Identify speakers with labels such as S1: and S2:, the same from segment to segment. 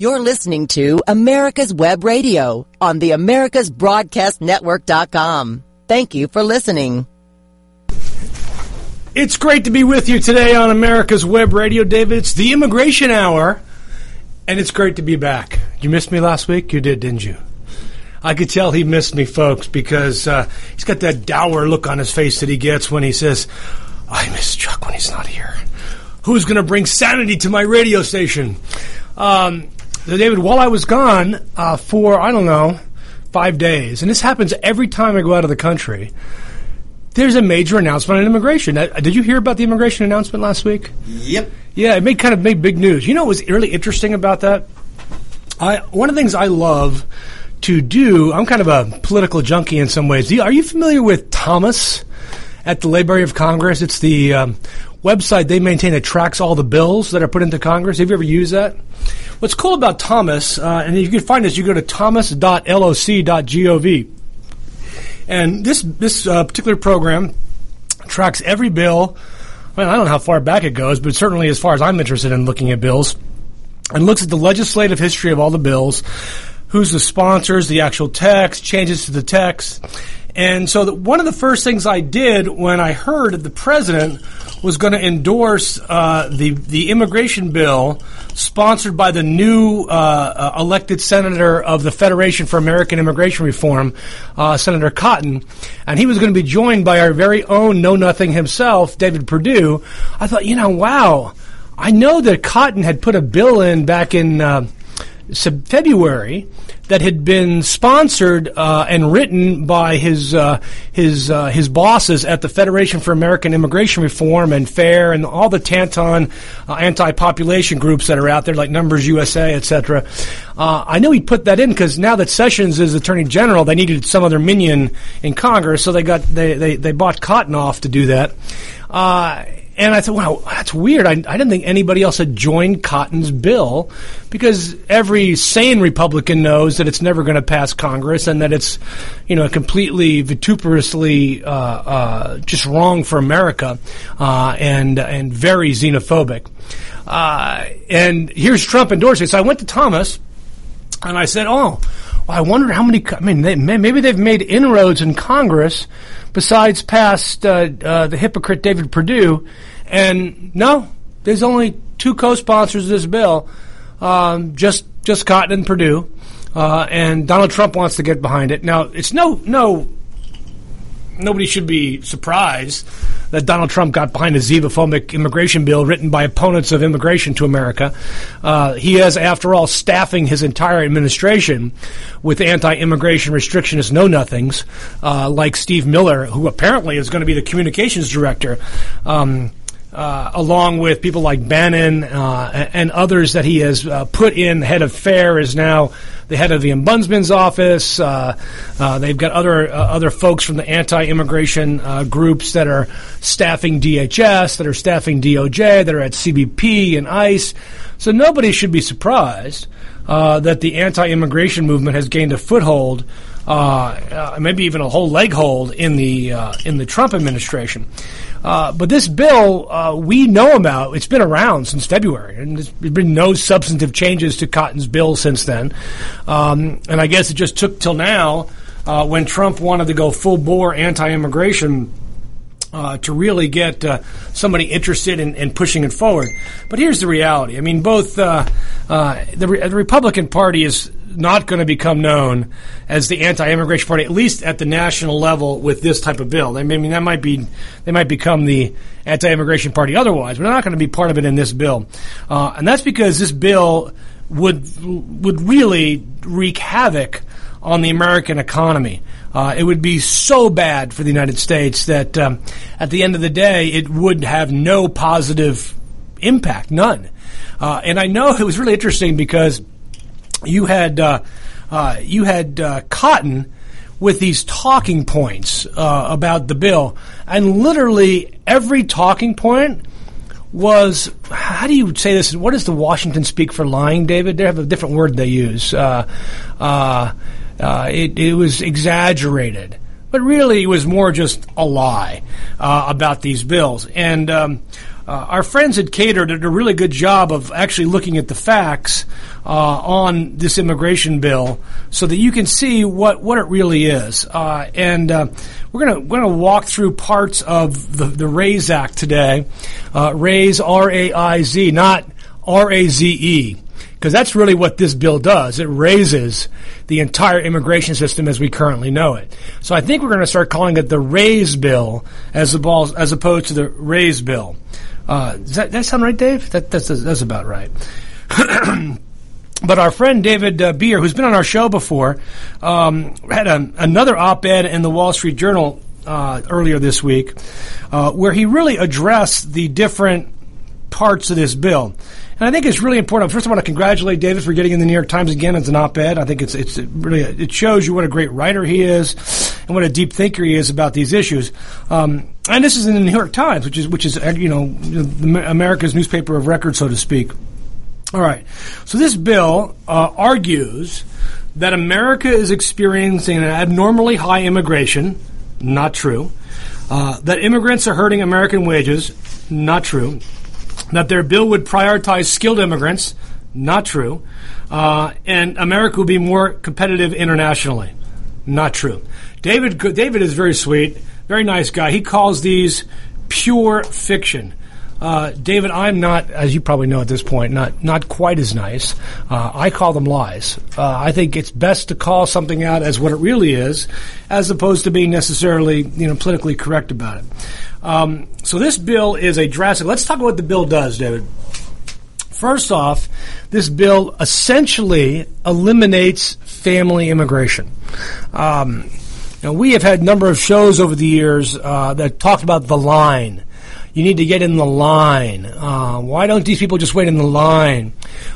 S1: You're listening to America's Web Radio on the AmericasBroadcastNetwork.com. Thank you for listening.
S2: It's great to be with you today on America's Web Radio, David. It's the Immigration Hour, and it's great to be back. You missed me last week? You did, didn't you? I could tell he missed me, folks, because uh, he's got that dour look on his face that he gets when he says, I miss Chuck when he's not here. Who's going to bring sanity to my radio station? Um, David, while I was gone uh, for, I don't know, five days, and this happens every time I go out of the country, there's a major announcement on immigration. Uh, did you hear about the immigration announcement last week?
S3: Yep.
S2: Yeah, it made kind of made big news. You know what was really interesting about that? I one of the things I love to do. I'm kind of a political junkie in some ways. Are you familiar with Thomas at the Library of Congress? It's the um, website they maintain that tracks all the bills that are put into Congress. Have you ever used that? What's cool about Thomas, uh, and you can find this, you go to thomas.loc.gov. And this this uh, particular program tracks every bill. Mean, I don't know how far back it goes, but certainly as far as I'm interested in looking at bills, and looks at the legislative history of all the bills, who's the sponsors, the actual text, changes to the text. And so the, one of the first things I did when I heard the president was going to endorse uh, the the immigration bill sponsored by the new uh, uh, elected senator of the Federation for American Immigration Reform, uh, Senator Cotton, and he was going to be joined by our very own Know Nothing himself, David Perdue. I thought, you know, wow. I know that Cotton had put a bill in back in uh, February that had been sponsored uh, and written by his uh, his uh, his bosses at the Federation for American Immigration Reform and FAIR and all the Tanton uh, anti-population groups that are out there like Numbers USA, etc. Uh, I know he put that in because now that Sessions is Attorney General, they needed some other minion in Congress, so they got they they, they bought Cotton off to do that. And I thought, wow, that's weird. I, I didn't think anybody else had joined Cotton's bill because every sane Republican knows that it's never going to pass Congress and that it's, you know, completely vituperously uh, uh, just wrong for America uh, and and very xenophobic. Uh, and here's Trump endorsing. So I went to Thomas and I said, oh. I wonder how many. I mean, they, maybe they've made inroads in Congress besides past uh, uh, the hypocrite David Perdue and no, there's only two co-sponsors of this bill, um, just just Cotton and Perdue, uh, and Donald Trump wants to get behind it. Now, it's no no. Nobody should be surprised that Donald Trump got behind a xenophobic immigration bill written by opponents of immigration to America. Uh, he is, after all, staffing his entire administration with anti-immigration restrictionist know-nothings, uh, like Steve Miller, who apparently is going to be the communications director. Um, uh, along with people like Bannon uh, and others that he has uh, put in. Head of FAIR is now the head of the ombudsman's office. Uh, uh, they've got other uh, other folks from the anti-immigration groups that are staffing DHS, that are staffing DOJ, that are at CBP and ICE. So nobody should be surprised that the anti-immigration movement has gained a foothold. maybe even a whole leg hold in the in the Trump administration. Uh, but this bill, uh, we know about. It's been around since February, and there's been no substantive changes to Cotton's bill since then. Um, and I guess it just took till now, uh, when Trump wanted to go full bore anti-immigration. Uh, to really get uh, somebody interested in, in, pushing it forward. But here's the reality. I mean, both the, the, Republican Party is not going to become known as the anti-immigration party, at least at the national level, with this type of bill. I mean, that might be they might become the anti-immigration party otherwise, but they're not going to be part of it in this bill, uh, and that's because this bill would would really wreak havoc on the American economy. Uh, it would be so bad for the United States that um, at the end of the day, it would have no positive impact, none. Uh, and I know it was really interesting because you had uh, uh, you had uh, Cotton with these talking points uh, about the bill, and literally every talking point was how do you say this? What does the Washington speak for lying, David? They have a different word they use. Uh, uh, it, it was exaggerated but really it was more just a lie uh, about these bills. And um, uh, our friends at Cato did a really good job of actually looking at the facts uh, on this immigration bill, so that you can see what, what it really is. Uh, and uh, we're gonna we're gonna walk through parts of the the RAISE Act today. Uh, RAISE R A I Z, not R A Z E because that's really what this bill does. It raises the entire immigration system as we currently know it. So I think we're going to start calling it the raise bill as, the as opposed to the raise bill. Uh, does that, that, sound right, Dave? That, that's, that's about right. but our friend David uh, Bier, who's been on our show before, um, had a, another op-ed in the Wall Street Journal uh, earlier this week, uh, where he really addressed the different parts of this bill. And I think it's really important. First, I want to congratulate David for getting in the New York Times again as an op-ed. I think it's it's really it shows you what a great writer he is and what a deep thinker he is about these issues. Um, and this is in the New York Times, which is which is you know America's newspaper of record, so to speak. All right. So this bill uh, argues that America is experiencing an abnormally high immigration. Not true. Uh, that immigrants are hurting American wages. Not true that their bill would prioritize skilled immigrants. Not true. Uh, and America would be more competitive internationally. Not true. David, David is very sweet, very nice guy. He calls these pure fiction. Uh, David, I'm not, as you probably know at this point, not not quite as nice. Uh, I call them lies. Uh, I think it's best to call something out as what it really is, as opposed to being necessarily you know politically correct about it. Um, so this bill is a drastic. Let's talk about what the bill does, David. First off, this bill essentially eliminates family immigration. Um, now, we have had a number of shows over the years uh, that talked about the line. You need to get in the line. Uh, why don't these people just wait in the line?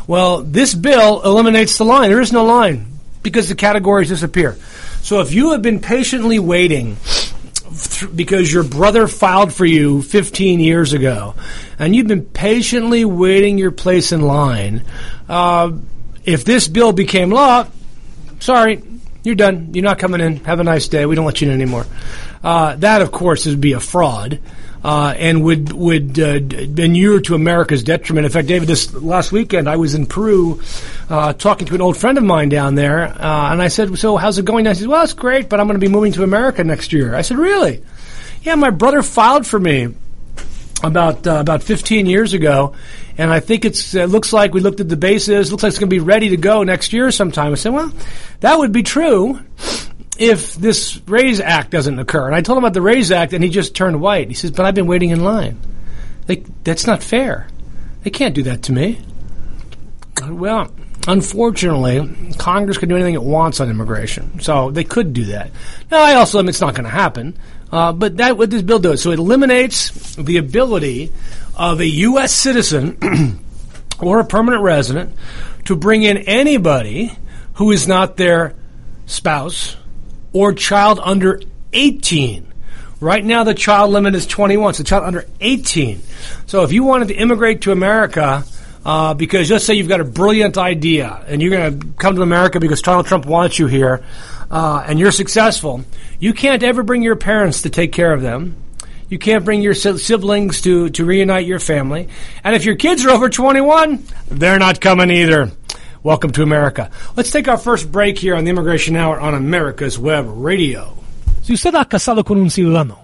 S2: Well, this bill eliminates the line. There is no line because the categories disappear. So if you have been patiently waiting because your brother filed for you 15 years ago, and you've been patiently waiting your place in line. Uh, if this bill became law, sorry, you're done. You're not coming in. Have a nice day. We don't let you in anymore. Uh, that, of course, would be a fraud. Uh, and would would uh, inure to America's detriment. In fact, David, this last weekend I was in Peru uh, talking to an old friend of mine down there, uh, and I said, "So how's it going?" I said, "Well, it's great, but I'm going to be moving to America next year." I said, "Really?" Yeah, my brother filed for me about uh, about 15 years ago, and I think it's it looks like we looked at the bases. Looks like it's going to be ready to go next year sometime. I said, well, that would be true if this Raise Act doesn't occur. And I told him about the Raise Act, and he just turned white. He says, but I've been waiting in line. Like that's not fair. They can't do that to me. Well, unfortunately, Congress can do anything it wants on immigration, so they could do that. Now, I also, it's not going to happen. Uh, but that what this bill does. So it eliminates the ability of a U.S. citizen or a permanent resident to bring in anybody who is not their spouse or child under 18. Right now, the child limit is 21, so child under 18. So if you wanted to immigrate to America, uh, because just say you've got a brilliant idea and you're going to come to America because Donald Trump wants you here, uh, and you're successful, you can't ever bring your parents to take care of them. You can't bring your siblings to, to reunite your family. And if your kids are over 21, they're not coming either. Welcome to America. Let's take our first break here on the Immigration Hour on America's Web Radio.
S3: Si usted ha casado con un ciudadano,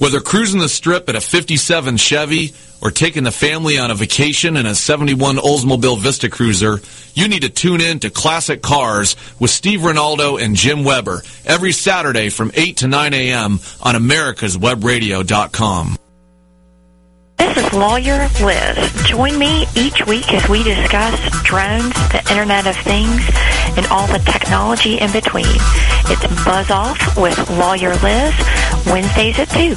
S4: Whether cruising the strip at a 57 Chevy or taking the family on a vacation in a 71 Oldsmobile Vista Cruiser, you need to tune in to Classic Cars with Steve Ronaldo and Jim Weber every Saturday from 8 to 9 a.m. on americaswebradio.com.
S5: This is Lawyer Liz. Join me each week as we discuss drones, the Internet of Things, and all the technology in between. It's Buzz Off with Lawyer Liz, Wednesdays at 2.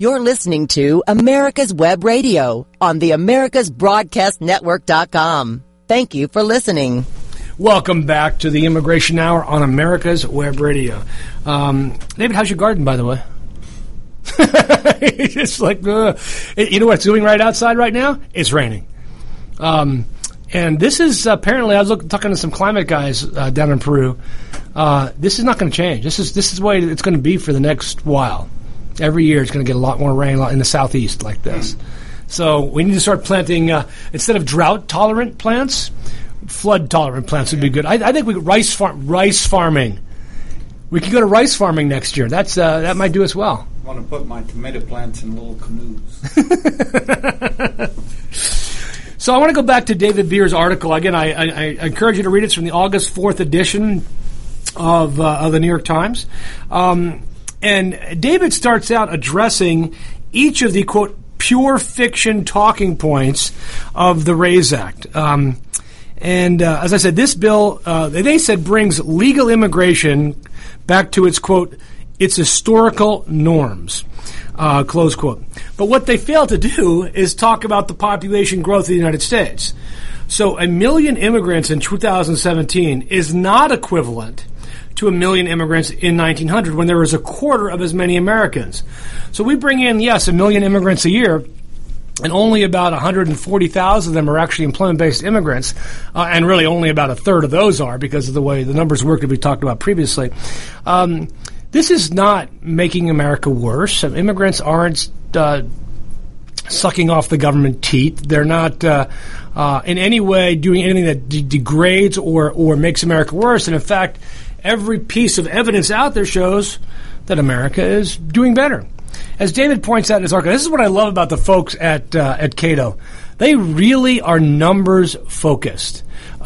S1: You're listening to America's Web Radio on the AmericasBroadcastNetwork.com. Thank you for listening.
S2: Welcome back to the Immigration Hour on America's Web Radio. Um, David, how's your garden, by the way? it's like, uh, you know what's doing right outside right now? It's raining. Um, and this is apparently, I was talking to some climate guys uh, down in Peru. Uh, this is not going to change. This is this is the way it's going to be for the next while. Every year, it's going to get a lot more rain in the southeast like this. So we need to start planting uh, instead of drought tolerant plants, flood tolerant plants would be good. I, I think we rice farm rice farming. We could go to rice farming next year. That's uh, that might do us well.
S6: I want to put my tomato plants in little canoes.
S2: So I want to go back to David Bier's article again. I, I, I encourage you to read it. It's from the August fourth edition of uh, of the New York Times. Um, and David starts out addressing each of the quote pure fiction talking points of the RAISE Act. Um, and uh, as I said, this bill, uh, they said, brings legal immigration back to its quote, its historical norms. Uh, close quote. But what they fail to do is talk about the population growth of the United States. So a million immigrants in 2017 is not equivalent to a million immigrants in 1900 when there was a quarter of as many Americans. So we bring in, yes, a million immigrants a year, and only about 140,000 of them are actually employment-based immigrants, uh, and really only about a third of those are because of the way the numbers work that we talked about previously. Um, this is not making America worse. Immigrants aren't uh, sucking off the government teat. They're not uh, uh, in any way doing anything that de- degrades or or makes America worse. And in fact, every piece of evidence out there shows that America is doing better. As David points out in his article, this is what I love about the folks at uh, at Cato. They really are numbers focused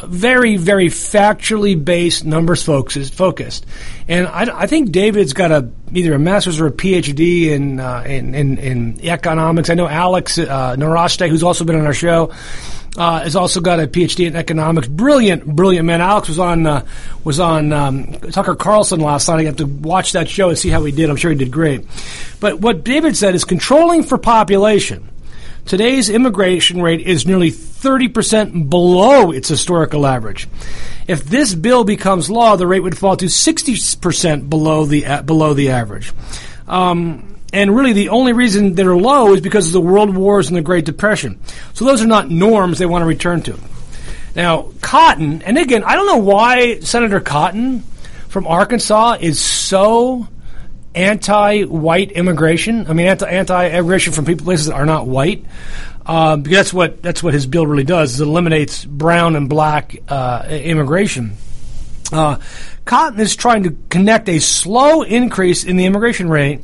S2: very, very factually based, numbers focused. focused. And I, I, think David's got a either a master's or a PhD in uh, in, in, in, economics. I know Alex uh, who's also been on our show, uh, has also got a PhD in economics. Brilliant, brilliant man. Alex was on uh, was on um, Tucker Carlson last night. I have to watch that show and see how he did. I'm sure he did great. But what David said is controlling for population Today's immigration rate is nearly 30% below its historical average. If this bill becomes law, the rate would fall to 60% below the uh, below the average. Um, and really, the only reason they're low is because of the world wars and the Great Depression. So those are not norms they want to return to. Now, Cotton, and again, I don't know why Senator Cotton from Arkansas is so anti-white immigration. I mean, anti- anti-immigration from people places that are not white. Um, because that's what that's what his bill really does. Is it eliminates brown and black uh, immigration. Uh, Cotton is trying to connect a slow increase in the immigration rate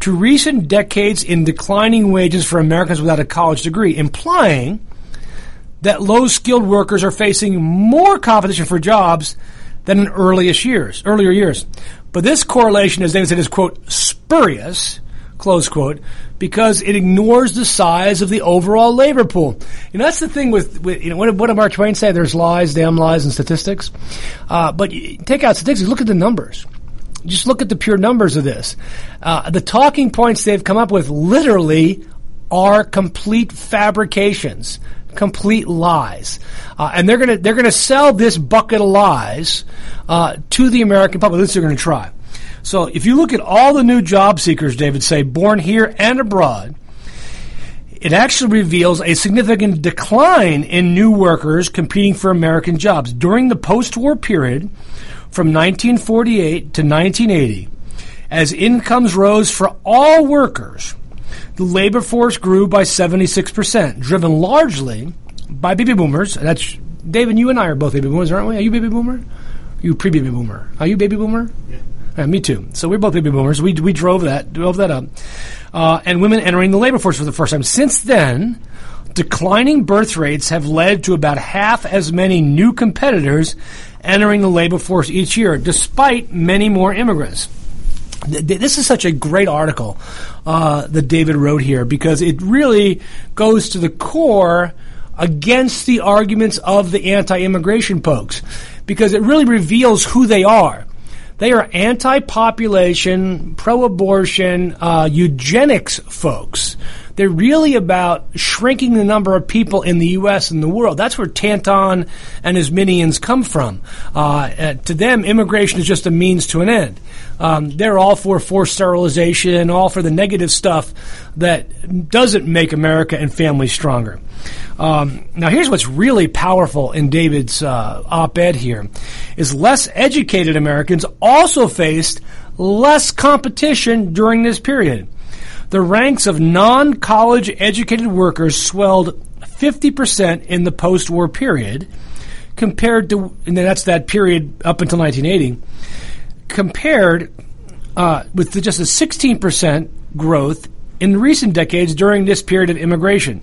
S2: to recent decades in declining wages for Americans without a college degree, implying that low skilled workers are facing more competition for jobs than in earliest years, earlier years. But this correlation, as David said, is, quote, spurious, close quote, because it ignores the size of the overall labor pool. You know, that's the thing with, with you know, what, what did Mark Twain say? There's lies, damn lies, and statistics. Uh, but take out statistics, look at the numbers. Just look at the pure numbers of this. Uh, the talking points they've come up with literally are complete fabrications complete lies, uh, and they're gonna they're gonna sell this bucket of lies uh, to the American public. Least they're gonna try. So if you look at all the new job seekers, David say, born here and abroad, it actually reveals a significant decline in new workers competing for American jobs during the post-war period from 1948 to 1980. As incomes rose for all workers, the labor force grew by 76%, driven largely by baby boomers. That's David, you and I are both baby boomers, aren't we? Are you baby boomer? Are you pre-baby boomer? Are you baby boomer? Yeah. yeah. me too. So we're both baby boomers. We, we drove that drove that up, uh, and women entering the labor force for the first time. Since then, Declining birth rates have led to about half as many new competitors entering the labor force each year, despite many more immigrants. This is such a great article uh, that David wrote here because it really goes to the core against the arguments of the anti immigration folks because it really reveals who they are. They are anti population, pro abortion, uh, eugenics folks. They're really about shrinking the number of people in the U.S. and the world. That's where Tanton and his minions come from. Uh, uh, to them, immigration is just a means to an end. Um, they're all for forced sterilization, all for the negative stuff that doesn't make America and families stronger. Um, now, here's what's really powerful in David's uh, op-ed here: is less educated Americans also faced less competition during this period the ranks of non college educated workers swelled 50% in the post war period compared to, and that's that period up until 1980, compared uh, with just a 16% growth in recent decades during this period of immigration.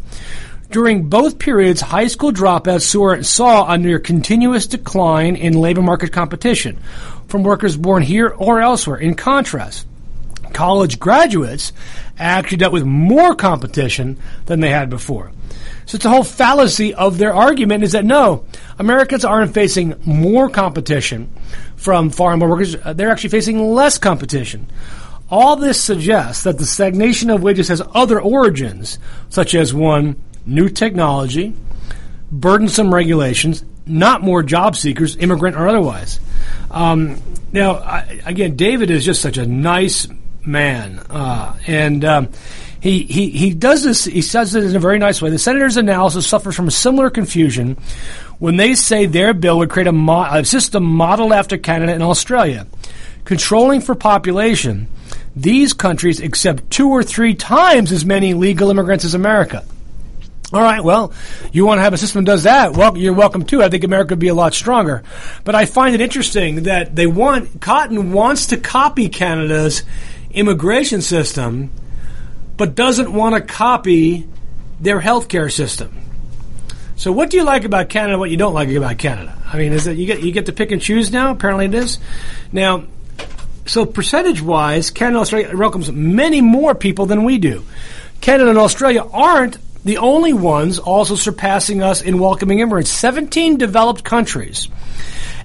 S2: During both periods, high school dropouts saw a near continuous decline in labor market competition from workers born here or elsewhere. In contrast, college graduates actually dealt with more competition than they had before. So it's a whole fallacy of their argument is that no, Americans aren't facing more competition from foreign workers. Uh, they're actually facing less competition. All this suggests that the stagnation of wages has other origins, such as one, new technology, burdensome regulations, not more job seekers, immigrant or otherwise. Um, now, I, again, David is just such a nice man. Uh, and um, he, he, he does this, he says it in a very nice way. The Senator's analysis suffers from a similar confusion when they say their bill would create a, mo- a system modeled after Canada and Australia. Controlling for population, these countries accept two or three times as many legal immigrants as America. All right, well, you want to have a system that does that? Well, you're welcome to. I think America would be a lot stronger. But I find it interesting that they want, Cotton wants to copy Canada's immigration system, but doesn't want to copy their healthcare system. So, what do you like about Canada? What you don't like about Canada? I mean, is that you get you get to pick and choose now? Apparently, it is. Now, so percentage wise, Canada Australia welcomes many more people than we do. Canada and Australia aren't the only ones also surpassing us in welcoming immigrants. 17 developed countries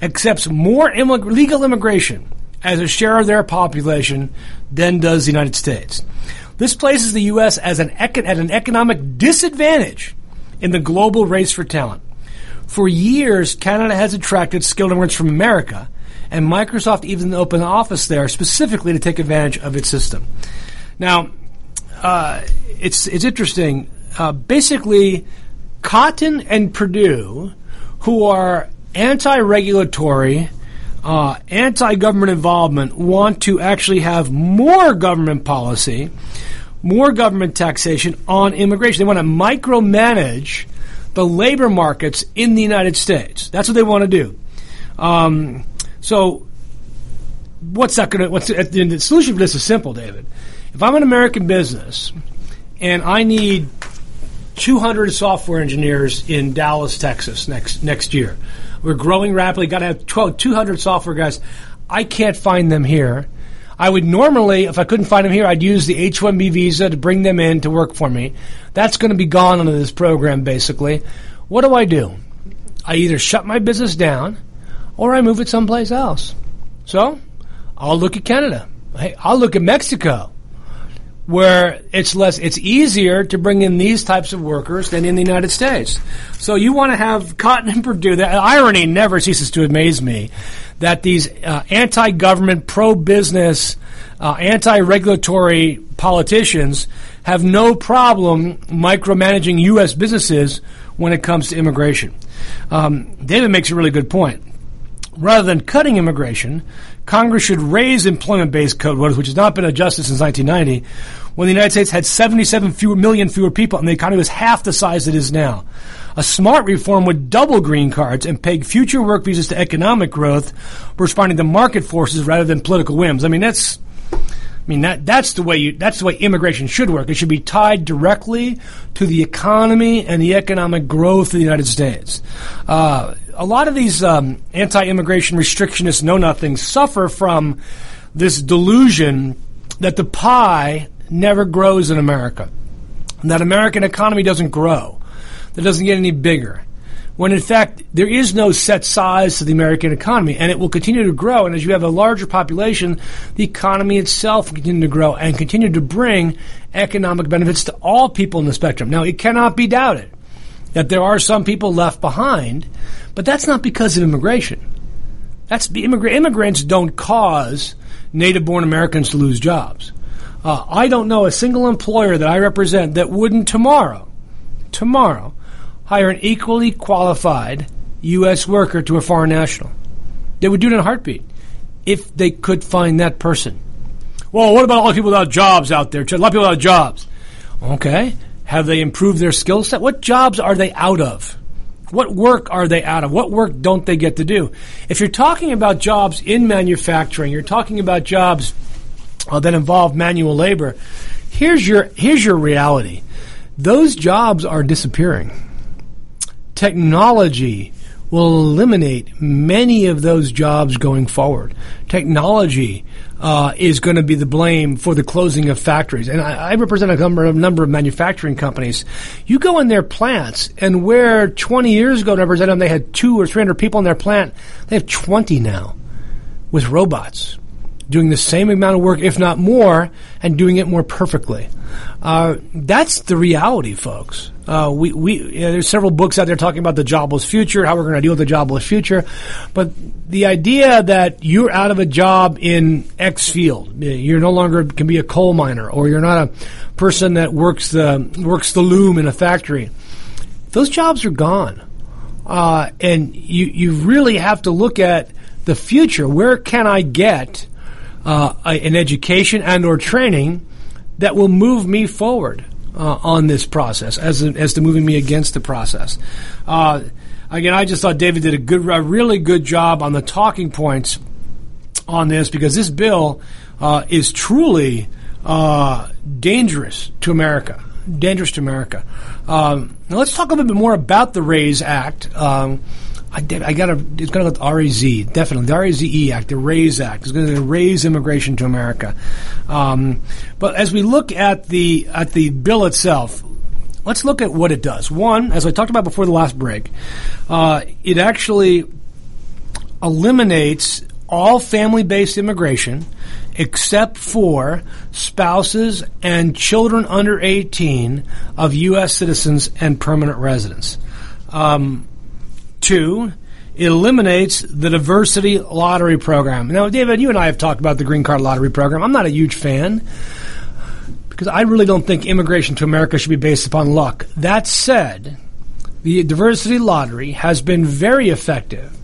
S2: accepts more immig- legal immigration as a share of their population than does the United States. This places the U.S. as an at an economic disadvantage in the global race for talent. For years, Canada has attracted skilled immigrants from America, and Microsoft even opened an office there specifically to take advantage of its system. Now, uh, it's it's interesting. Uh, basically, Cotton and Perdue, who are anti-regulatory uh, anti government involvement want to actually have more government policy, more government taxation on immigration. They want to micromanage the labor markets in the United States. That's what they want to do. Um, so, what's that going to? What's the, the solution for this is simple, David. If I'm an American business and I need 200 software engineers in Dallas, Texas next next year. We're growing rapidly. Got to have 12, 200 software guys. I can't find them here. I would normally, if I couldn't find them here, I'd use the H-1B visa to bring them in to work for me. That's going to be gone under this program, basically. What do I do? I either shut my business down or I move it someplace else. So I'll look at Canada. Hey, I'll look at Mexico where it's less it's easier to bring in these types of workers than in the United States. So you want to have Cotton and Perdue. The irony never ceases to amaze me that these uh, anti-government, pro-business, uh, anti-regulatory politicians have no problem micromanaging U.S. businesses when it comes to immigration. Um, David makes a really good point. Rather than cutting immigration, Congress should raise employment-based code which has not been adjusted since 1990, when the United States had 77 fewer, million fewer people and the economy was half the size it is now. A smart reform would double green cards and peg future work visas to economic growth, responding to market forces rather than political whims. I mean, that's I mean that that's the way you that's the way immigration should work. It should be tied directly to the economy and the economic growth of the United States. Uh, a lot of these um, anti-immigration restrictionists know nothing suffer from this delusion that the pie never grows in America, and that American economy doesn't grow, that doesn't get any bigger when in fact there is no set size to the American economy and it will continue to grow. And as you have a larger population, the economy itself will continue to grow and continue to bring economic benefits to all people in the spectrum. Now, it cannot be doubted that there are some people left behind, but that's not because of immigration. That's immigra- immigrants don't cause native born Americans to lose jobs. Uh, I don't know a single employer that I represent that wouldn't tomorrow, tomorrow, hire an equally qualified U.S. worker to a foreign national. They would do it in a heartbeat if they could find that person. Well, what about all the people without jobs out there? A lot of people without jobs. Okay. Have they improved their skill set? What jobs are they out of? What work are they out of? What work don't they get to do? If you're talking about jobs in manufacturing, you're talking about jobs uh, that involve manual labor. Here's your here's your reality. Those jobs are disappearing technology will eliminate many of those jobs going forward. Technology uh, is going to be the blame for the closing of factories. And I, I represent a number, a number of manufacturing companies. You go in their plants, and where 20 years ago, I them, they had two or 300 people in their plant, they have 20 now with robots doing the same amount of work, if not more, and doing it more perfectly. Uh, that's the reality, folks. Uh, we, we you know, there's several books out there talking about the jobless future, how we're going to deal with the jobless future. But the idea that you're out of a job in X field, you're no longer can be a coal miner, or you're not a person that works the works the loom in a factory. Those jobs are gone, uh, and you you really have to look at the future. Where can I get uh, an education and or training that will move me forward uh, on this process as as to moving me against the process. Uh, again, I just thought David did a good, a really good job on the talking points on this because this bill uh, is truly uh, dangerous to America. Dangerous to America. Um, now let's talk a little bit more about the RAISE Act. Um, I, I got to. It's to go RAZ definitely the RAZE Act, the RAISE Act is going to raise immigration to America. Um, but as we look at the at the bill itself, let's look at what it does. One, as I talked about before the last break, uh, it actually eliminates all family-based immigration except for spouses and children under 18 of U.S. citizens and permanent residents. Um, Two, eliminates the diversity lottery program. Now, David, you and I have talked about the green card lottery program. I'm not a huge fan because I really don't think immigration to America should be based upon luck. That said, the diversity lottery has been very effective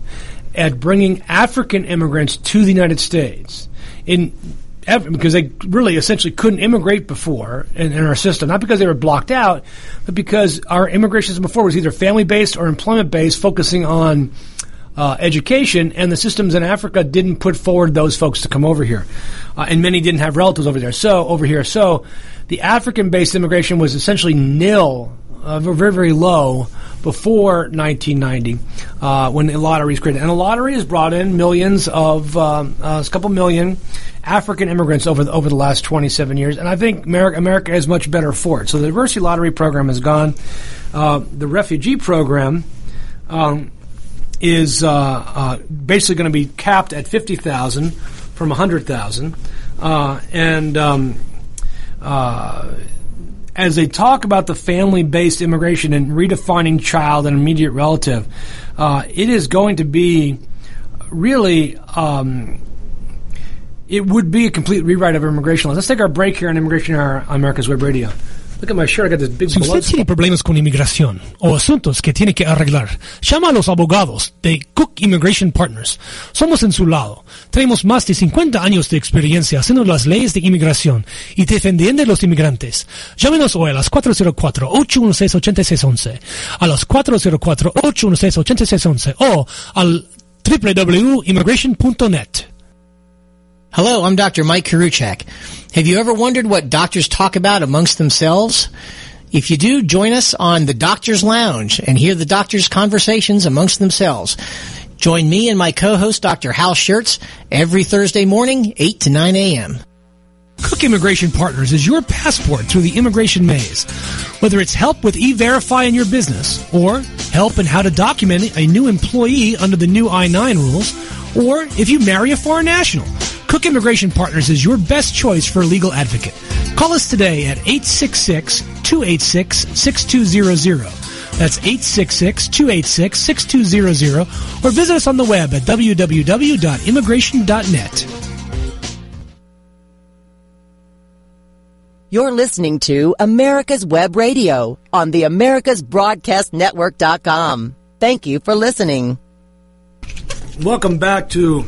S2: at bringing African immigrants to the United States. In because they really essentially couldn't immigrate before in, in, our system, not because they were blocked out, but because our immigration system before was either family based or employment based, focusing on uh, education, and the systems in Africa didn't put forward those folks to come over here, uh, and many didn't have relatives over there. So over here, so the African based immigration was essentially nil, uh, very very low before 1990 uh, when the lottery is created. And the lottery has brought in millions of, um, uh, a couple million African immigrants over the, over the last 27 years. And I think America, America is much better for it. So the diversity lottery program is gone. Uh, the refugee program um, is uh, uh, basically going to be capped at 50,000 from 100,000. Uh, and um, as they talk about the family based immigration and redefining child and immediate relative, uh, it is going to be really. Um, it would be a complete rewrite of immigration laws. Let's take our break here on Immigration on America's Web Radio. Look at my shirt. I got this big
S3: si usted tiene problemas con inmigración o asuntos que tiene que arreglar, llama a los abogados de Cook Immigration Partners. Somos en su lado. Tenemos más de 50 años de experiencia haciendo las leyes de inmigración y defendiendo a los inmigrantes. Llámenos hoy a las 404-816-8611, a las 404-816-8611 o al www.immigration.net.
S7: Hello, I'm Dr. Mike Karuchak. Have you ever wondered what doctors talk about amongst themselves? If you do, join us on the Doctor's Lounge and hear the doctors' conversations amongst themselves. Join me and my co-host, Dr. Hal Schertz, every Thursday morning, 8 to 9 a.m.
S3: Cook Immigration Partners is your passport through the immigration maze. Whether it's help with e-verify in your business, or help in how to document a new employee under the new I-9 rules, or if you marry a foreign national, Cook Immigration Partners is your best choice for a legal advocate. Call us today at 866-286-6200. That's 866-286-6200 or visit us on the web at www.immigration.net.
S1: You're listening to America's Web Radio on the AmericasBroadcastNetwork.com. Thank you for listening.
S2: Welcome back to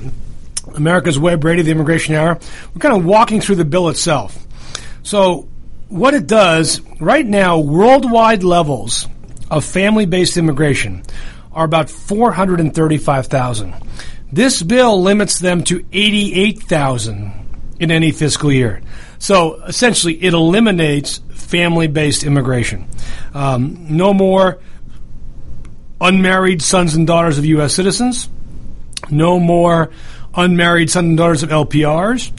S2: America's Web Radio, the Immigration Hour. We're kind of walking through the bill itself. So, what it does right now, worldwide levels of family based immigration are about 435,000. This bill limits them to 88,000 in any fiscal year. So, essentially, it eliminates family based immigration. Um, no more unmarried sons and daughters of U.S. citizens. No more unmarried sons and daughters of LPRs,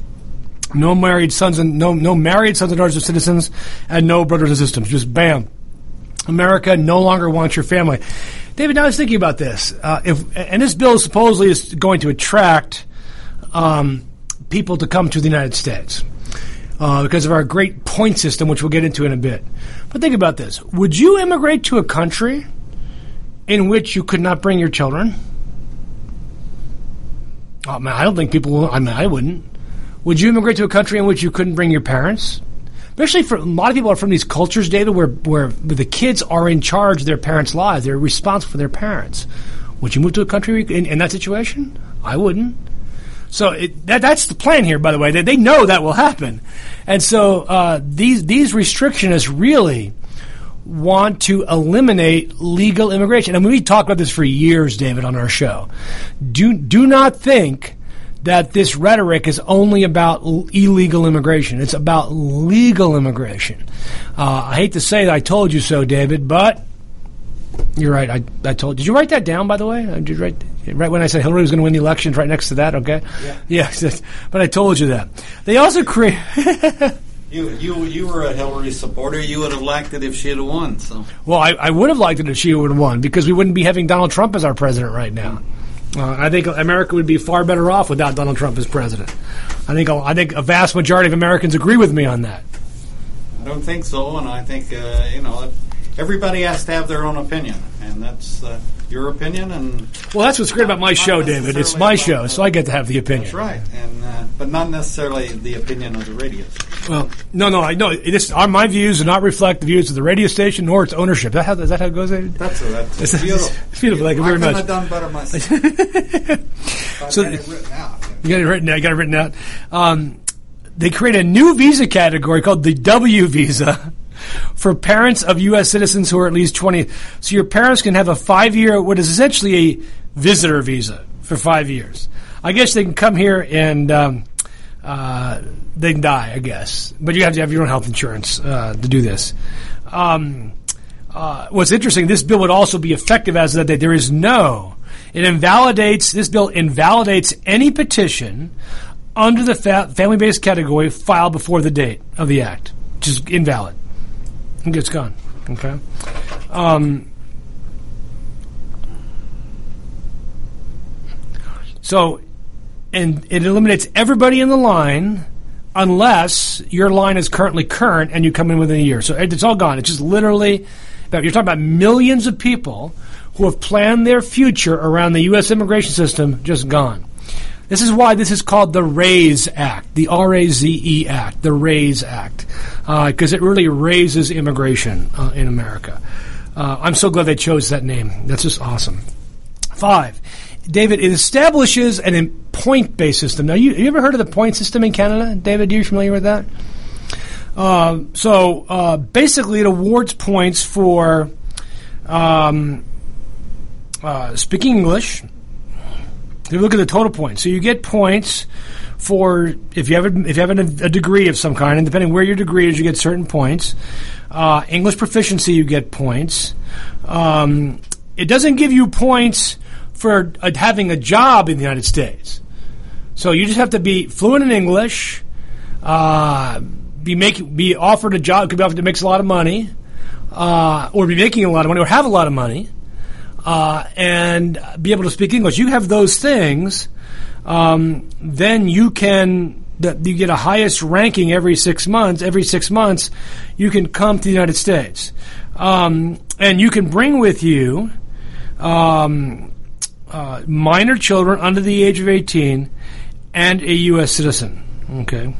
S2: no married sons and no no married sons and daughters of citizens, and no brothers and sisters. Just bam. America no longer wants your family. David, now I was thinking about this. Uh, if and this bill supposedly is going to attract um, people to come to the United States uh, because of our great point system, which we'll get into in a bit. But think about this: Would you immigrate to a country in which you could not bring your children? Oh man, I don't think people. Will, I mean, I wouldn't. Would you immigrate to a country in which you couldn't bring your parents? Especially for a lot of people are from these cultures, David, where where the kids are in charge of their parents' lives. They're responsible for their parents. Would you move to a country in, in that situation? I wouldn't. So it, that, that's the plan here, by the way. They, they know that will happen, and so uh, these these restrictionists really want to eliminate legal immigration. And we talked about this for years, David, on our show. Do do not think that this rhetoric is only about illegal immigration. It's about legal immigration. Uh, I hate to say that I told you so, David, but you're right. I, I told. Did you write that down, by the way? Did you write right when I said Hillary was going to win the elections? Right next to that, okay?
S6: Yeah.
S2: Yes, but I told you that. They also create.
S6: You, you, you were a Hillary supporter. You would have liked it if she had won. So,
S2: well, I, I would have liked it if she would have won because we wouldn't be having Donald Trump as our president right now. Uh, I think America would be far better off without Donald Trump as president. I think I think a vast majority of Americans agree with me on that.
S6: I don't think so, and I think uh, you know everybody has to have their own opinion, and that's uh, your opinion. And
S2: well, that's what's great about my show, David. It's my show, so I get to have the opinion.
S6: That's right, and uh, but not necessarily the opinion of the radio. Station.
S2: Well, no, no, I know. This, our, my views do not reflect the views of the radio station nor its ownership. That how, is that how it goes? David?
S6: That's, a, that's it's, beautiful.
S2: It's beautiful. Thank you very much.
S6: have done better myself.
S2: so
S6: got it written out.
S2: You got it written out. You got it written out. Um, they create a new visa category called the W visa for parents of U.S. citizens who are at least 20. So your parents can have a five year, what is essentially a visitor visa for five years. I guess they can come here and um, uh, they can die, I guess. But you have to have your own health insurance uh, to do this. Um, uh, what's interesting, this bill would also be effective as that there is no. It invalidates, this bill invalidates any petition under the fa- family based category filed before the date of the act, which is invalid. It's gone. Okay. Um, so, and it eliminates everybody in the line unless your line is currently current and you come in within a year. So it's all gone. It's just literally you're talking about millions of people who have planned their future around the U.S. immigration system just gone. This is why this is called the RAISE Act, the R A Z E Act, the RAISE Act, because uh, it really raises immigration uh, in America. Uh, I'm so glad they chose that name. That's just awesome. Five, David, it establishes an point based system. Now, you, you ever heard of the point system in Canada? David, are you familiar with that? Uh, so uh, basically, it awards points for um, uh, speaking English, you look at the total points. So you get points for if you have a, if you have a, degree of some kind, and depending where your degree is, you get certain points. Uh, English proficiency, you get points. Um, it doesn't give you points for uh, having a job in the United States. So you just have to be fluent in English, uh, be make, be offered a job, could be offered to make a lot of money, uh, or be making a lot of money, or have a lot of money, uh, and be able to speak English. You have those things, um, then you can you get a highest ranking every six months. Every six months, you can come to the United States, um, and you can bring with you um, uh, minor children under the age of eighteen and a U.S. citizen. Okay.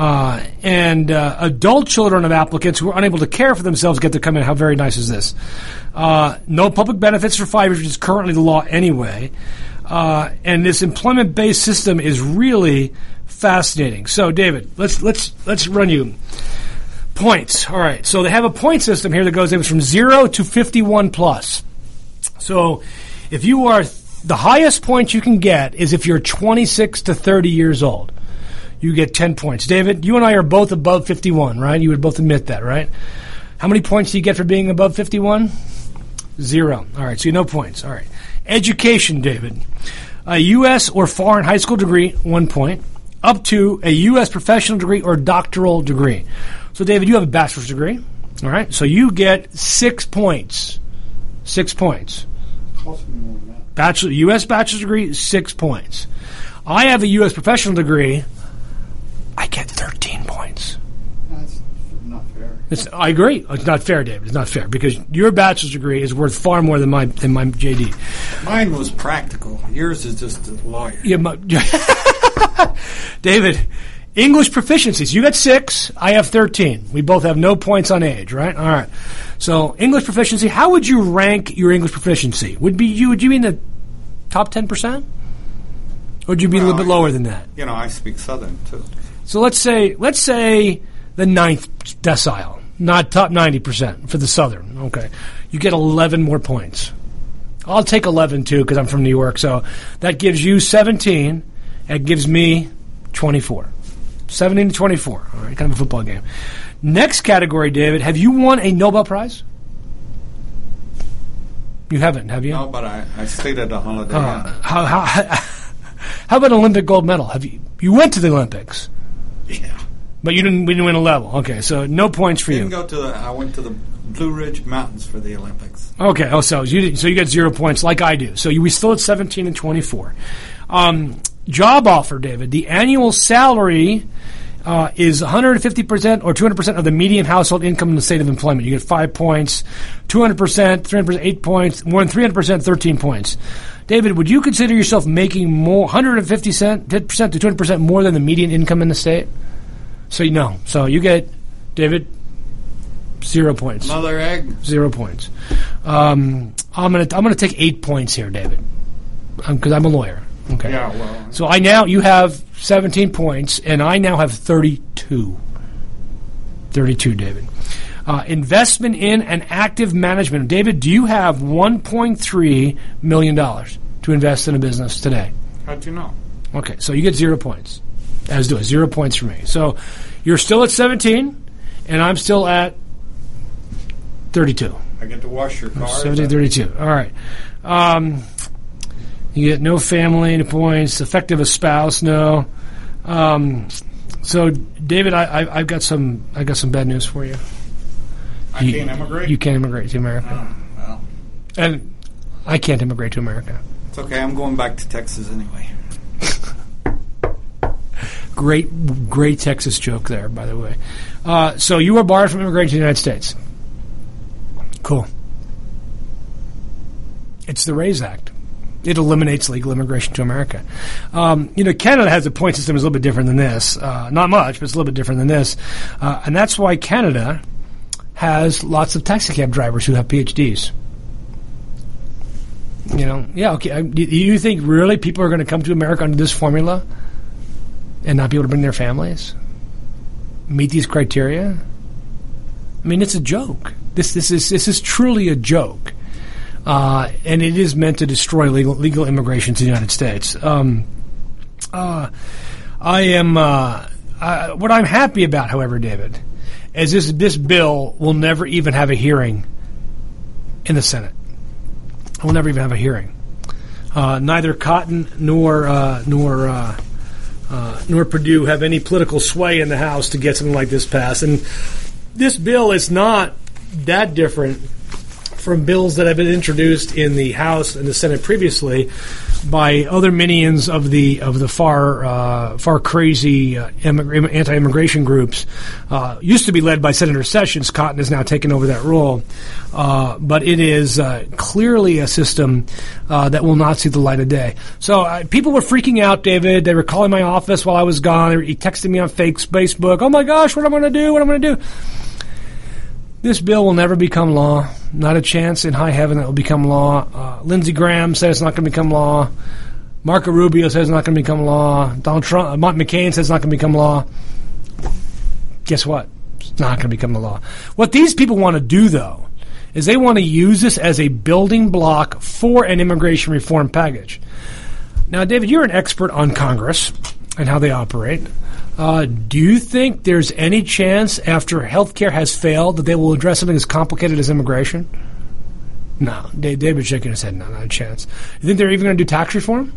S2: Uh, and uh, adult children of applicants who are unable to care for themselves get to come in. How very nice is this? Uh, no public benefits for five years, which is currently the law anyway. Uh, and this employment-based system is really fascinating. So, David, let's let's let's run you points. All right. So they have a point system here that goes from zero to fifty-one plus. So, if you are the highest point you can get is if you're 26 to 30 years old. You get 10 points. David, you and I are both above 51, right? You would both admit that, right? How many points do you get for being above 51? Zero. All right, so you no points. All right. Education, David. A U.S. or foreign high school degree, one point. Up to a U.S. professional degree or doctoral degree. So, David, you have a bachelor's degree. All right, so you get six points. Six points.
S6: Cost me more than that.
S2: Bachelor, U.S. bachelor's degree, six points. I have a U.S. professional degree. I get 13 points.
S6: That's not fair.
S2: It's, I agree. It's not fair, David. It's not fair because your bachelor's degree is worth far more than my than my JD.
S6: Mine was practical. Yours is just a lawyer.
S2: Yeah, my, David, English proficiencies. You got six. I have 13. We both have no points on age, right? All right. So English proficiency. How would you rank your English proficiency? Would be you? Would you be in the top 10 percent? Or would you be a little bit lower than that?
S6: You know, I speak Southern too.
S2: So let's say let's say the ninth decile, not top ninety percent for the Southern. Okay, you get eleven more points. I'll take eleven too because I'm from New York. So that gives you seventeen. That gives me twenty-four. Seventeen to twenty-four. All right, kind of a football game. Next category, David. Have you won a Nobel Prize? You haven't, have you?
S6: No, but I, I stayed at a holiday.
S2: Uh,
S6: Inn.
S2: how, how, how about Olympic gold medal? Have you? You went to the Olympics.
S6: Yeah.
S2: But you didn't. We didn't win a level. Okay, so no points for
S6: Didn't
S2: you.
S6: go to the. I went to the Blue Ridge Mountains for the Olympics.
S2: Okay. Oh, so you did, so you get zero points, like I do. So you we still at seventeen and twenty four. Um, job offer, David. The annual salary uh, is one hundred and fifty percent or two hundred percent of the median household income in the state of employment. You get five points, two hundred percent, three hundred percent, eight points, more than three hundred percent, thirteen points. David, would you consider yourself making more, one hundred and fifty percent to two hundred percent more than the median income in the state? So you know. So you get, David, zero points.
S6: Mother egg.
S2: Zero points. Um, I'm gonna I'm gonna take eight points here, David, because I'm a lawyer. Okay.
S6: Yeah, well,
S2: So I now you have 17 points, and I now have 32. 32, David. Uh, investment in and active management. David, do you have 1.3 million dollars to invest in a business today?
S6: How do you know?
S2: Okay, so you get zero points. As do it. Zero points for me. So you're still at 17, and I'm still at 32.
S6: I get to wash your car.
S2: 70, 32. All right. Um, you get no family, no points. Effective a spouse, no. Um, so, David, I, I, I've got some. I got some bad news for you.
S6: I
S2: You-
S6: can't immigrate.
S2: You can't immigrate to America,
S6: Oh, well,
S2: and I can't immigrate to America.
S6: it's okay. I'm going back to Texas anyway.
S2: Great, great Texas joke there, by the way. Uh, so you are barred from immigrating to the United States. Cool. It's the RAISE Act. It eliminates legal immigration to America. Um, you know, Canada has a point system that's a little bit different than this. Uh, not much, but it's a little bit different than this. Uh, and that's why Canada has lots of taxi cab drivers who have PhDs. You know, yeah, okay. Do you think really people are going to come to America under this formula? and not be able to bring their families meet these criteria i mean it's a joke this this is this is truly a joke uh, and it is meant to destroy legal legal immigration to the united states um, uh, I am. Uh, what I'm happy about, however, David, is this this bill will never even have a hearing in the Senate. We'll never even have a hearing. Uh, neither Cotton nor uh, nor uh, uh, nor Perdue have any political sway in the House to get something like this passed. And this bill is not that different from bills that have been introduced in the House and the Senate previously by other minions of the of the far uh, far crazy uh, immig- anti-immigration groups. Uh, used to be led by Senator Sessions. Cotton has now taken over that role, uh, but it is uh, clearly a system uh, that will not see the light of day. So people were freaking out, David. They were calling my office while I was gone. Were texting me on fake Facebook. Oh my gosh, what am I going to do? What am I going to do? This bill will never become law. Not a chance in high heaven that it will become law. Uh, Lindsey Graham said it's not going to become law. Marco Rubio says it's not going to become law. Donald Trump, uh, Mark McCain says it's not going to become law. Guess what? It's not going to become the law. What these people want to do, though, is they want to use this as a building block for an immigration reform package. Now, David, you're an expert on Congress and how they operate. Uh, do you think there's any chance after healthcare has failed that they will address something as complicated as immigration? No. David shaking his head. No, not a chance. You think they're even going to do tax reform?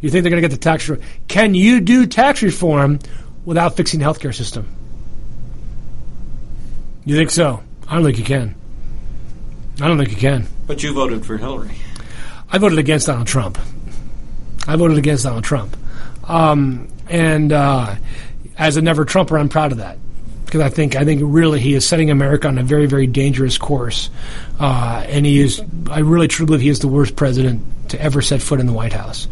S2: You think they're going to get the tax reform? Can you do tax reform without fixing the healthcare system? You think so? I don't think you can. I don't think you can.
S6: But you voted for Hillary.
S2: I voted against Donald Trump. I voted against Donald Trump. Um, and uh, as a never Trumper, I'm proud of that because I think I think really he is setting America on a very very dangerous course, uh, and he is. I really truly believe he is the worst president to ever set foot in the White House.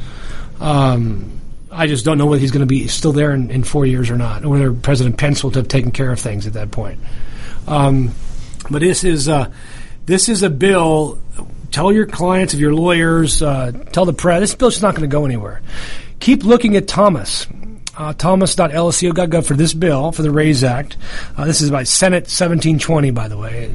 S2: Um, I just don't know whether he's going to be still there in, in, four years or not, or whether President Pence will have taken care of things at that point. Um, but this is uh, this is a bill. Tell your clients, of your lawyers, uh, tell the press. This bill's not going to go anywhere. Keep looking at Thomas uh, thomas.lsu.gov for this bill, for the RAISE Act. Uh, this is by Senate 1720, by the way,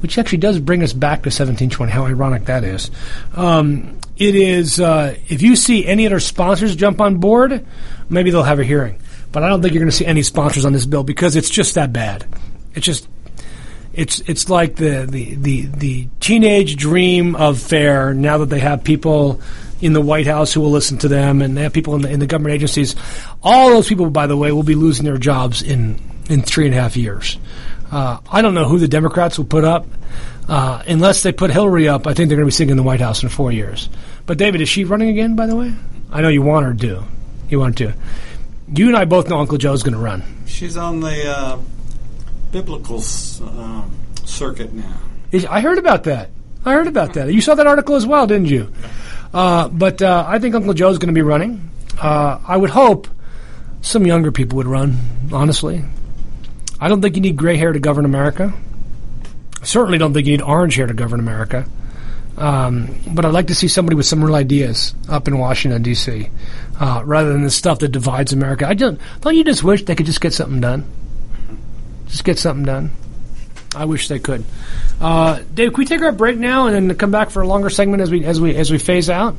S2: which actually does bring us back to 1720. How ironic that is. Um, it is, uh, if you see any of other sponsors jump on board, maybe they'll have a hearing. But I don't think you're going to see any sponsors on this bill because it's just that bad. It's just it's it's like the, the, the, the teenage dream of fair now that they have people in the White House who will listen to them, and they have people in the, in the government agencies. All those people, by the way, will be losing their jobs in in three and a half years. Uh, I don't know who the Democrats will put up. Uh, unless they put Hillary up, I think they're going to be sitting in the White House in four years. But David, is she running again? By the way, I know you want her to. You want to. You and I both know Uncle Joe's going to run.
S6: She's on the uh, biblical uh, circuit now.
S2: I heard about that. I heard about that. You saw that article as well, didn't you? Uh, but uh, I think Uncle Joe's going to be running. Uh, I would hope some younger people would run, honestly. I don't think you need gray hair to govern America. I certainly don't think you need orange hair to govern America. Um, but I'd like to see somebody with some real ideas up in Washington, D.C., uh, rather than the stuff that divides America. I don't, don't you just wish they could just get something done? Just get something done. I wish they could. Uh, Dave, can we take our break now and then come back for a longer segment as we as we as we phase out?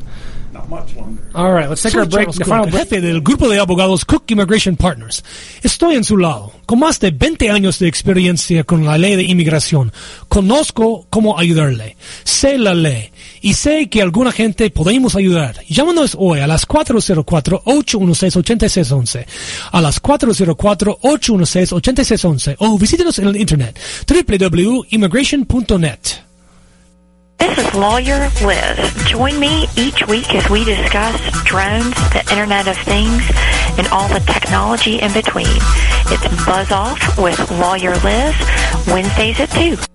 S6: Not much longer.
S2: All right, let's take Soy our break.
S3: The final break. jefe del grupo de abogados Cook Immigration Partners. Estoy en su lado. Con más de 20 años de experiencia con la ley de inmigración, conozco cómo ayudarle. Sé la ley y sé que alguna gente podemos ayudar. Llámanos hoy a las 404-816-8611, a las 404-816-8611 o visítenos en el internet www.immigration.net.
S5: This is Lawyer Liz. Join me each week as we discuss drones, the Internet of Things, and all the technology in between. It's Buzz Off with Lawyer Liz, Wednesdays at 2.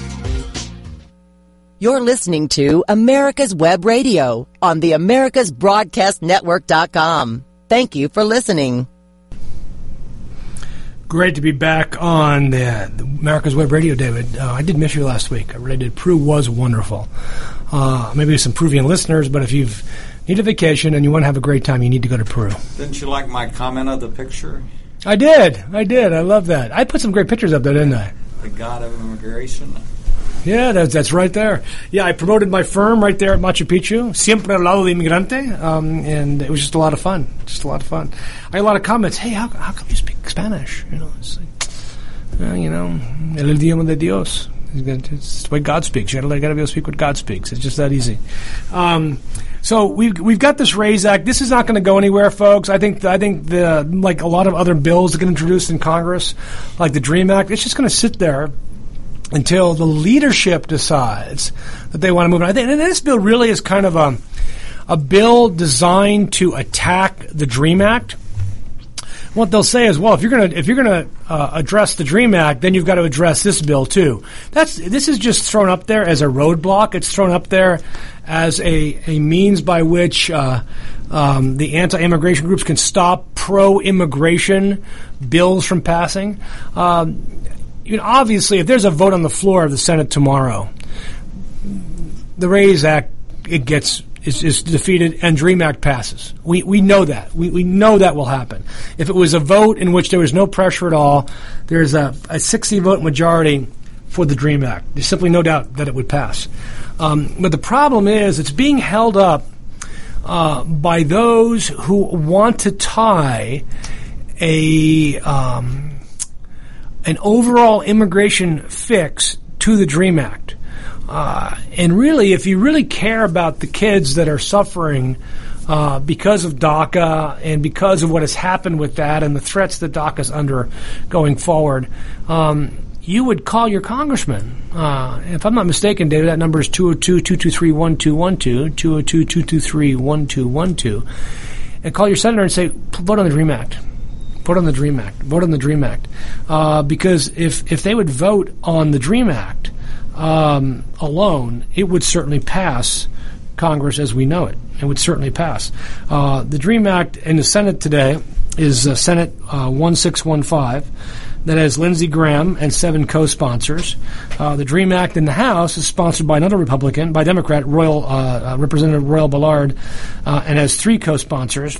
S1: You're listening to America's Web Radio on the AmericasBroadcastNetwork.com. Thank you for listening.
S2: Great to be back on the, the America's Web Radio, David. Uh, I did miss you last week. I really did. Peru was wonderful. Uh, maybe some Peruvian listeners, but if you've need a vacation and you want to have a great time, you need to go to Peru.
S6: Didn't you like my comment of the picture?
S2: I did. I did. I love that. I put some great pictures up there, didn't I?
S6: The god of immigration.
S2: Yeah, that's, that's right there. Yeah, I promoted my firm right there at Machu Picchu, Siempre al lado de inmigrante, um, and it was just a lot of fun. Just a lot of fun. I had a lot of comments. Hey, how, how come you speak Spanish? You know, it's like, uh, you know, el idioma de Dios. It's the way God speaks. You got got to be able to speak what God speaks. It's just that easy. Um, so we've we've got this Raise Act. This is not going to go anywhere, folks. I think I think the like a lot of other bills that get introduced in Congress, like the Dream Act, it's just going to sit there until the leadership decides that they want to move. Think, and this bill really is kind of a, a bill designed to attack the Dream Act. What they'll say is, well, if you're going to if you're going to uh, address the Dream Act, then you've got to address this bill too. That's this is just thrown up there as a roadblock. It's thrown up there as a, a means by which uh, um, the anti-immigration groups can stop pro-immigration bills from passing. Um, you know, obviously, if there's a vote on the floor of the Senate tomorrow, the Raise Act it gets is, is, defeated and Dream Act passes. We we know that. We we know that will happen. If it was a vote in which there was no pressure at all, there's a, a 60 vote majority for the Dream Act. There's simply no doubt that it would pass. Um, but the problem is it's being held up uh, by those who want to tie a um, an overall immigration fix to the Dream Act. Uh, and really, if you really care about the kids that are suffering uh, because of DACA and because of what has happened with that and the threats that DACA is under going forward, um, you would call your congressman. Uh, if I'm not mistaken, David, that number is 202 223 1212, 202 223 1212, and call your senator and say, vote on the DREAM Act vote on the Dream Act. Vote on the Dream Act. Uh, because if if they would vote on the Dream Act um, alone, it would certainly pass Congress as we know it. It would certainly pass. Uh, the Dream Act in the Senate today is uh, Senate 1615 that has Lindsey Graham and seven co-sponsors. Uh, the Dream Act in the House is sponsored by another Republican, by Democrat Roybal uh, uh, Representative Roybal-Allard, uh, and has three co-sponsors.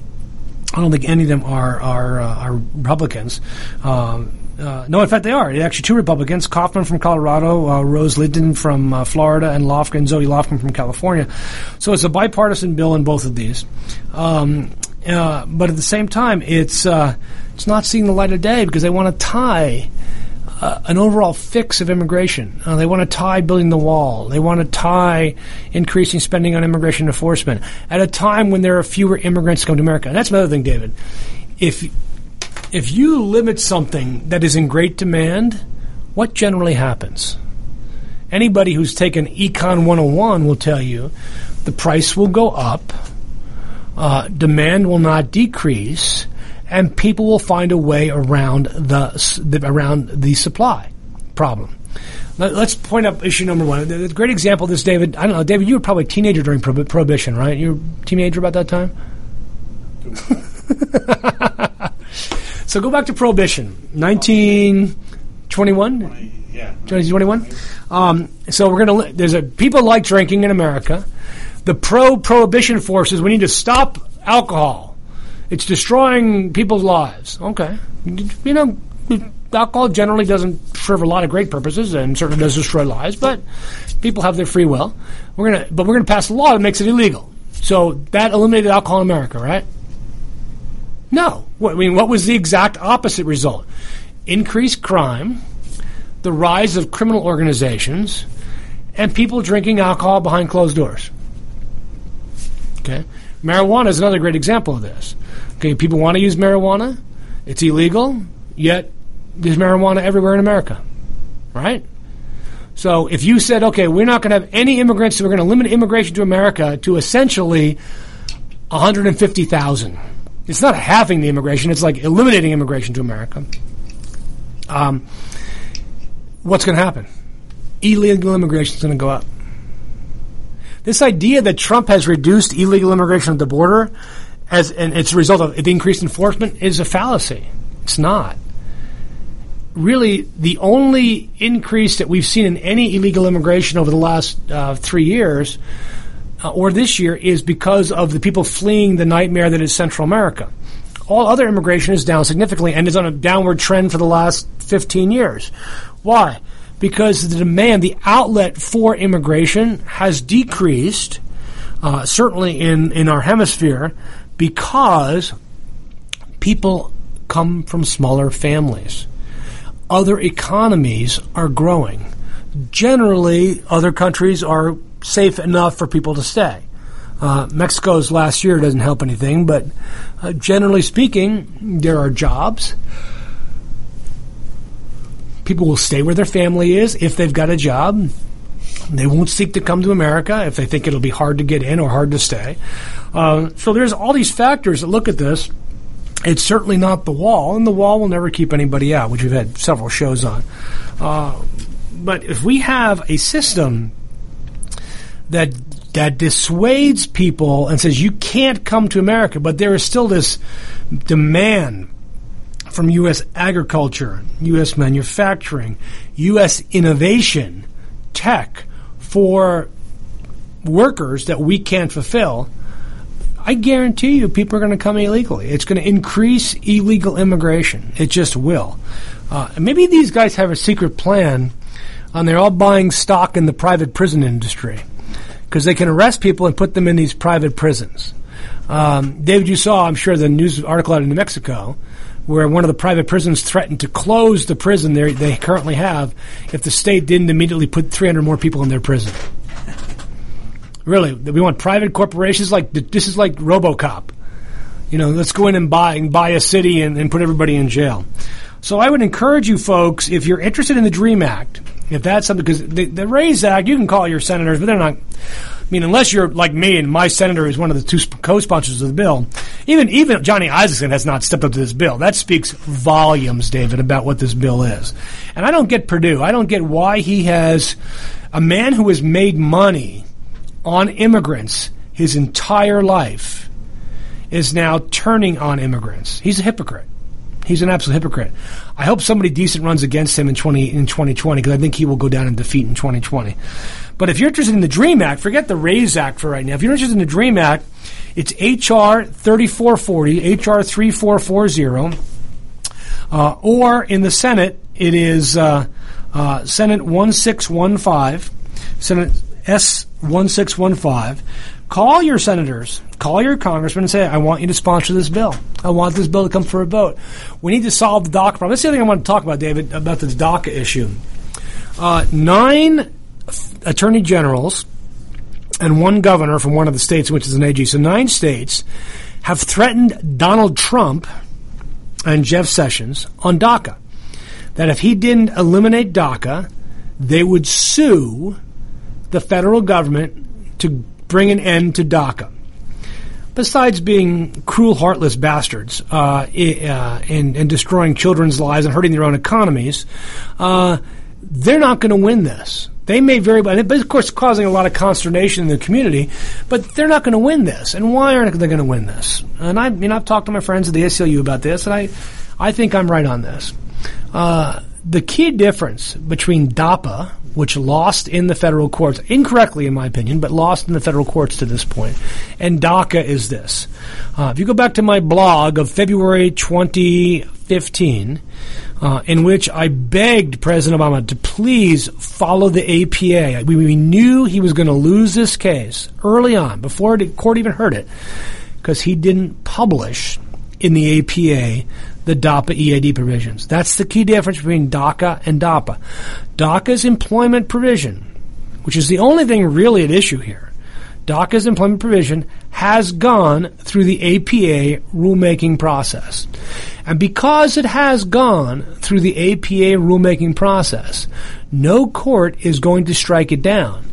S2: I don't think any of them are are, uh, are Republicans. Um, uh, no, in fact, they are. Actually, two Republicans: Coffman from Colorado, uh, Ros-Lehtinen from uh, Florida, and Lofgren, Zoe Lofgren from California. So it's a bipartisan bill in both of these. Um, uh, but at the same time, it's uh, it's not seeing the light of day because they want to tie uh, an overall fix of immigration. Uh, they want to tie building the wall. They want to tie increasing spending on immigration enforcement at a time when there are fewer immigrants coming to America. And that's another thing, David. If if you limit something that is in great demand, what generally happens? Anybody who's taken Econ 101 will tell you the price will go up, uh, demand will not decrease, and people will find a way around the, the around the supply problem. Let, us point up issue number one. The, the, great example of this, David. I don't know, David. You were probably a teenager during prohibition, right? You were a teenager about that time. so go back to prohibition, nineteen twenty-one. Yeah, 2021. Um, so we're gonna. There's a people like drinking in America. The pro-prohibition forces. We need to stop alcohol it's destroying people's lives. Okay. You know, alcohol generally doesn't serve a lot of great purposes and certainly does destroy lives, but people have their free will. We're gonna, but we're gonna pass a law that makes it illegal. So that eliminated alcohol in America, right? No. I mean, what was the exact opposite result? Increased crime, the rise of criminal organizations, and people drinking alcohol behind closed doors. Okay. Marijuana is another great example of this. Okay, people want to use marijuana. It's illegal, yet there's marijuana everywhere in America, right? So if you said, okay, we're not going to have any immigrants, so we're going to limit immigration to America to essentially 150,000. It's not halving the immigration; it's like eliminating immigration to America. Um, what's going to happen? Illegal immigration is going to go up. This idea that Trump has reduced illegal immigration at the border as and it's a result of the increased enforcement is a fallacy. It's not. really the only increase that we've seen in any illegal immigration over the last uh, three years uh, or this year is because of the people fleeing the nightmare that is Central America. All other immigration is down significantly and is on a downward trend for the last 15 years. Why? Because the demand, the outlet for immigration has decreased, uh, certainly in, in our hemisphere, because people come from smaller families. Other economies are growing. Generally, other countries are safe enough for people to stay. Uh, Mexico's last year doesn't help anything, but uh, generally speaking, there are jobs. People will stay where their family is if they've got a job. They won't seek to come to America if they think it'll be hard to get in or hard to stay. Uh, so there's all these factors that look at this. It's certainly not the wall, and the wall will never keep anybody out, which we've had several shows on. Uh, but if we have a system that that dissuades people and says you can't come to America, but there is still this demand from U.S. agriculture, U.S. manufacturing, U.S. innovation, tech for workers that we can't fulfill. I guarantee you, people are going to come illegally. It's going to increase illegal immigration. It just will. Uh, maybe these guys have a secret plan, and they're all buying stock in the private prison industry because they can arrest people and put them in these private prisons. Um, David, you saw, I'm sure, the news article out of New Mexico where one of the private prisons threatened to close the prison they currently have if the state didn't immediately put 300 more people in their prison. Really, we want private corporations like this is like RoboCop. You know, let's go in and buy and buy a city and, and put everybody in jail. So I would encourage you folks, if you're interested in the Dream Act, if that's something, because the, the RAISE Act, you can call your senators, but they're not. I mean, unless you're like me and my senator is one of the two co-sponsors of the bill, even even Johnny Isakson has not stepped up to this bill. That speaks volumes, David, about what this bill is. And I don't get Perdue. I don't get why he has a man who has made money on immigrants his entire life is now turning on immigrants. He's a hypocrite. He's an absolute hypocrite. I hope somebody decent runs against him in 20 in 2020 because I think he will go down in defeat in 2020. But if you're interested in the Dream Act, forget the RAISE Act for right now. If you're interested in the Dream Act, it's HR 3440, HR 3440, uh, or in the Senate, it is uh, uh, Senate 1615, Senate S 1615. Call your senators, call your congressman, and say, I want you to sponsor this bill. I want this bill to come for a vote. We need to solve the DACA problem. That's the other thing I want to talk about, David, about this DACA issue. Uh, nine attorney generals and one governor from one of the states, which is an AG, so nine states, have threatened Donald Trump and Jeff Sessions on DACA. That if he didn't eliminate DACA, they would sue the federal government to bring an end to DACA. Besides being cruel, heartless bastards uh, uh, and, and, destroying children's lives and hurting their own economies, uh, they're not going to win this. They may very well, but of course, causing a lot of consternation in the community. But they're not going to win this. And why aren't they going to win this? And I, mean, I've talked to my friends at the ACLU about this, and I, I think I'm right on this. Uh, the key difference between DAPA, which lost in the federal courts, incorrectly in my opinion, but lost in the federal courts to this point. And DACA is this. Uh, if you go back to my blog of February 2015, uh, in which I begged President Obama to please follow the APA. We, we knew he was going to lose this case early on, before the court even heard it, because he didn't publish in the APA the DAPA EAD provisions. That's the key difference between DACA and DAPA. DACA's employment provision, which is the only thing really at issue here, DACA's employment provision has gone through the APA rulemaking process. And because it has gone through the APA rulemaking process, no court is going to strike it down.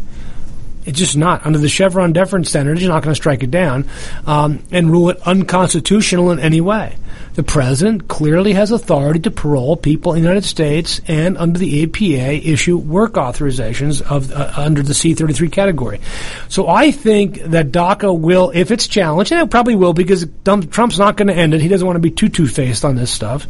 S2: It's just not under the Chevron deference standard. It's not going to strike it down um, and rule it unconstitutional in any way. The president clearly has authority to parole people in the United States and under the APA issue work authorizations of uh, under the C33 category. So I think that DACA will, if it's challenged, and it probably will because Trump's not going to end it. He doesn't want to be too two-faced on this stuff.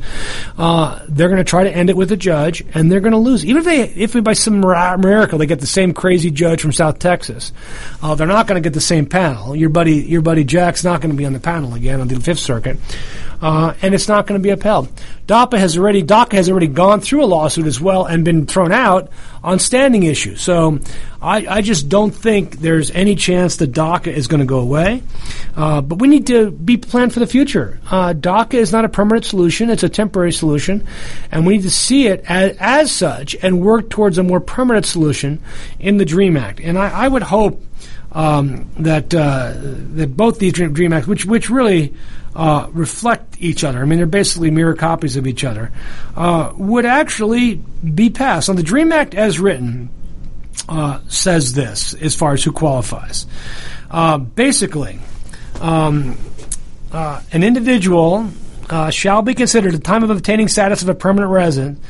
S2: Uh, they're going to try to end it with a judge, and they're going to lose. Even if they, if by some miracle they get the same crazy judge from South Texas, uh, they're not going to get the same panel. Your buddy, your buddy Jack's not going to be on the panel again on the Fifth Circuit uh, and it's not going to be upheld. DAPA has already DACA has already gone through a lawsuit as well and been thrown out on standing issues. So I, I just don't think there's any chance that DACA is going to go away. Uh, but we need to be planned for the future. Uh, DACA is not a permanent solution; it's a temporary solution, and we need to see it as, as such and work towards a more permanent solution in the Dream Act. And I, I would hope um, that uh, that both these Dream, Dream Acts, which which really uh, reflect each other. I mean, they're basically mirror copies of each other. Uh, would actually be passed. On the Dream Act as written, uh, says this as far as who qualifies. Uh, basically, um, uh, an individual uh, shall be considered at the time of obtaining status of a permanent resident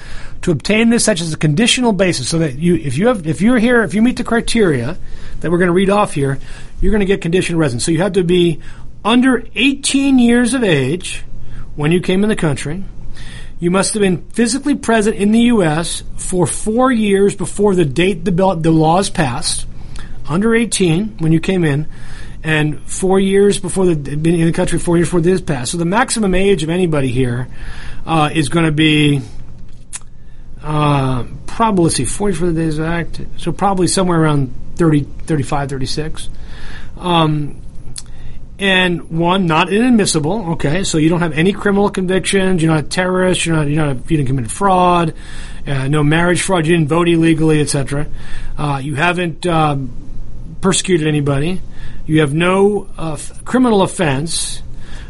S2: to obtain this such as a conditional basis so that you if you have if you're here if you meet the criteria that we're going to read off here you're going to get conditional residence so you have to be under 18 years of age when you came in the country. You must have been physically present in the U.S. for four years before the date the, bill, the laws passed. Under 18 when you came in, and four years before the been in the country, four years before this passed. So the maximum age of anybody here uh, is going to be uh, probably let's see, 40 for the Days Act. So probably somewhere around 30, 35, 36. Um, and one not inadmissible. Okay, so you don't have any criminal convictions. You're not a terrorist. You're not. You're not. A, you didn't commit fraud. Uh, no marriage fraud. You didn't vote illegally, etc. Uh, you haven't um, persecuted anybody. You have no uh, f- criminal offense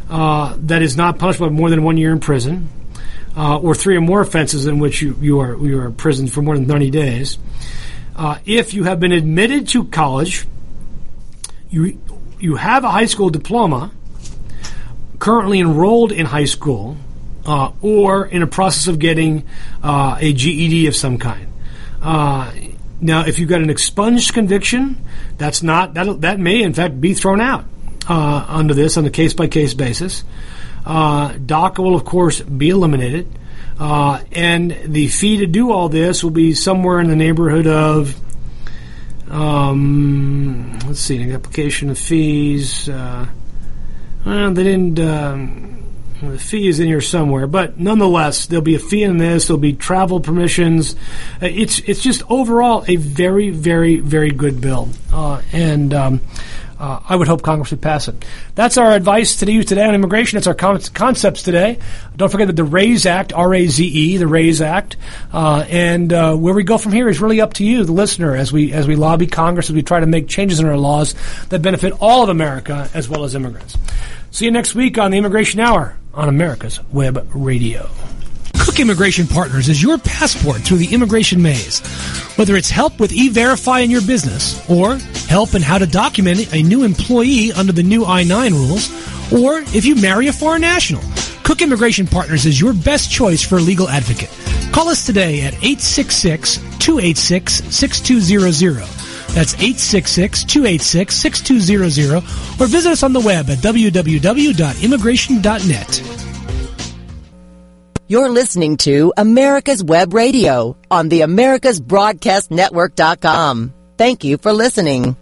S2: uh, that is not punishable by more than one year in prison, uh, or three or more offenses in which you, you are you are imprisoned for more than 90 days. Uh, if you have been admitted to college, you you have a high school diploma, currently enrolled in high school, uh, or in a process of getting uh, a GED of some kind. Now, if you've got an expunged conviction, that's not that that may in fact be thrown out uh, under this on a case by case basis. Uh, DACA will of course be eliminated, uh, and the fee to do all this will be somewhere in the neighborhood of um, let's see, an application of fees. Uh, well, they didn't. Um, the fee is in here somewhere, but nonetheless, there'll be a fee in this. There'll be travel permissions. Uh, it's it's just overall a very very very good bill, uh, and um, uh, I would hope Congress would pass it. That's our advice to you today on immigration. That's our con- concepts today. Don't forget that the RAISE Act, R-A-Z-E, the RAISE Act, uh, and uh, where we go from here is really up to you, the listener, as we as we lobby Congress, as we try to make changes in our laws that benefit all of America as well as immigrants. See you next week on the Immigration Hour on America's Web Radio.
S8: Cook Immigration Partners is your passport through the immigration maze. Whether it's help with e-verify in your business, or help in how to document a new employee under the new I-9 rules, or if you marry a foreign national, Cook Immigration Partners is your best choice for a legal advocate. Call us today at 866-286-6200. That's 866-286-6200 or visit us on the web at www.immigration.net.
S1: You're listening to America's Web Radio on the AmericasBroadcastNetwork.com. Thank you for listening.